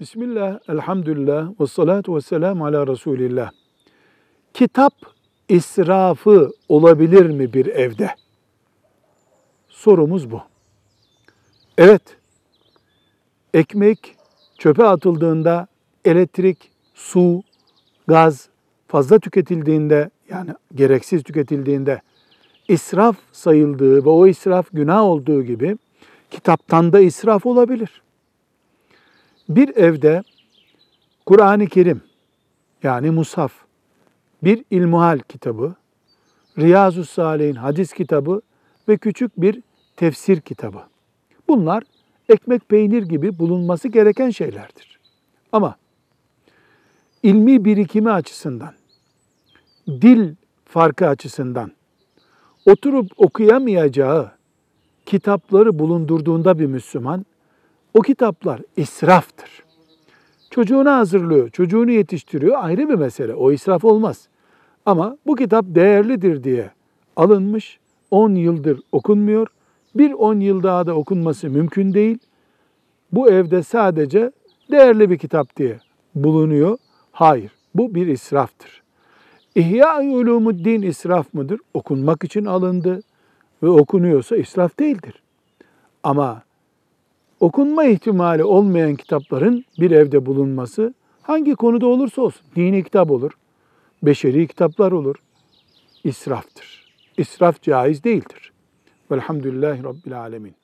Bismillah, elhamdülillah, ve salatu ve selamu ala Resulillah. Kitap israfı olabilir mi bir evde? Sorumuz bu. Evet, ekmek çöpe atıldığında, elektrik, su, gaz fazla tüketildiğinde, yani gereksiz tüketildiğinde israf sayıldığı ve o israf günah olduğu gibi kitaptan da israf olabilir. Bir evde Kur'an-ı Kerim yani Mushaf, bir ilmuhal kitabı, Riyazu Salih'in hadis kitabı ve küçük bir tefsir kitabı. Bunlar ekmek peynir gibi bulunması gereken şeylerdir. Ama ilmi birikimi açısından, dil farkı açısından oturup okuyamayacağı kitapları bulundurduğunda bir Müslüman, o kitaplar israftır. Çocuğunu hazırlıyor, çocuğunu yetiştiriyor ayrı bir mesele. O israf olmaz. Ama bu kitap değerlidir diye alınmış, 10 yıldır okunmuyor. Bir 10 yıl daha da okunması mümkün değil. Bu evde sadece değerli bir kitap diye bulunuyor. Hayır, bu bir israftır. İhya-i Ulumuddin israf mıdır? Okunmak için alındı ve okunuyorsa israf değildir. Ama okunma ihtimali olmayan kitapların bir evde bulunması hangi konuda olursa olsun, dini kitap olur, beşeri kitaplar olur, israftır. İsraf caiz değildir. Velhamdülillahi Rabbil Alemin.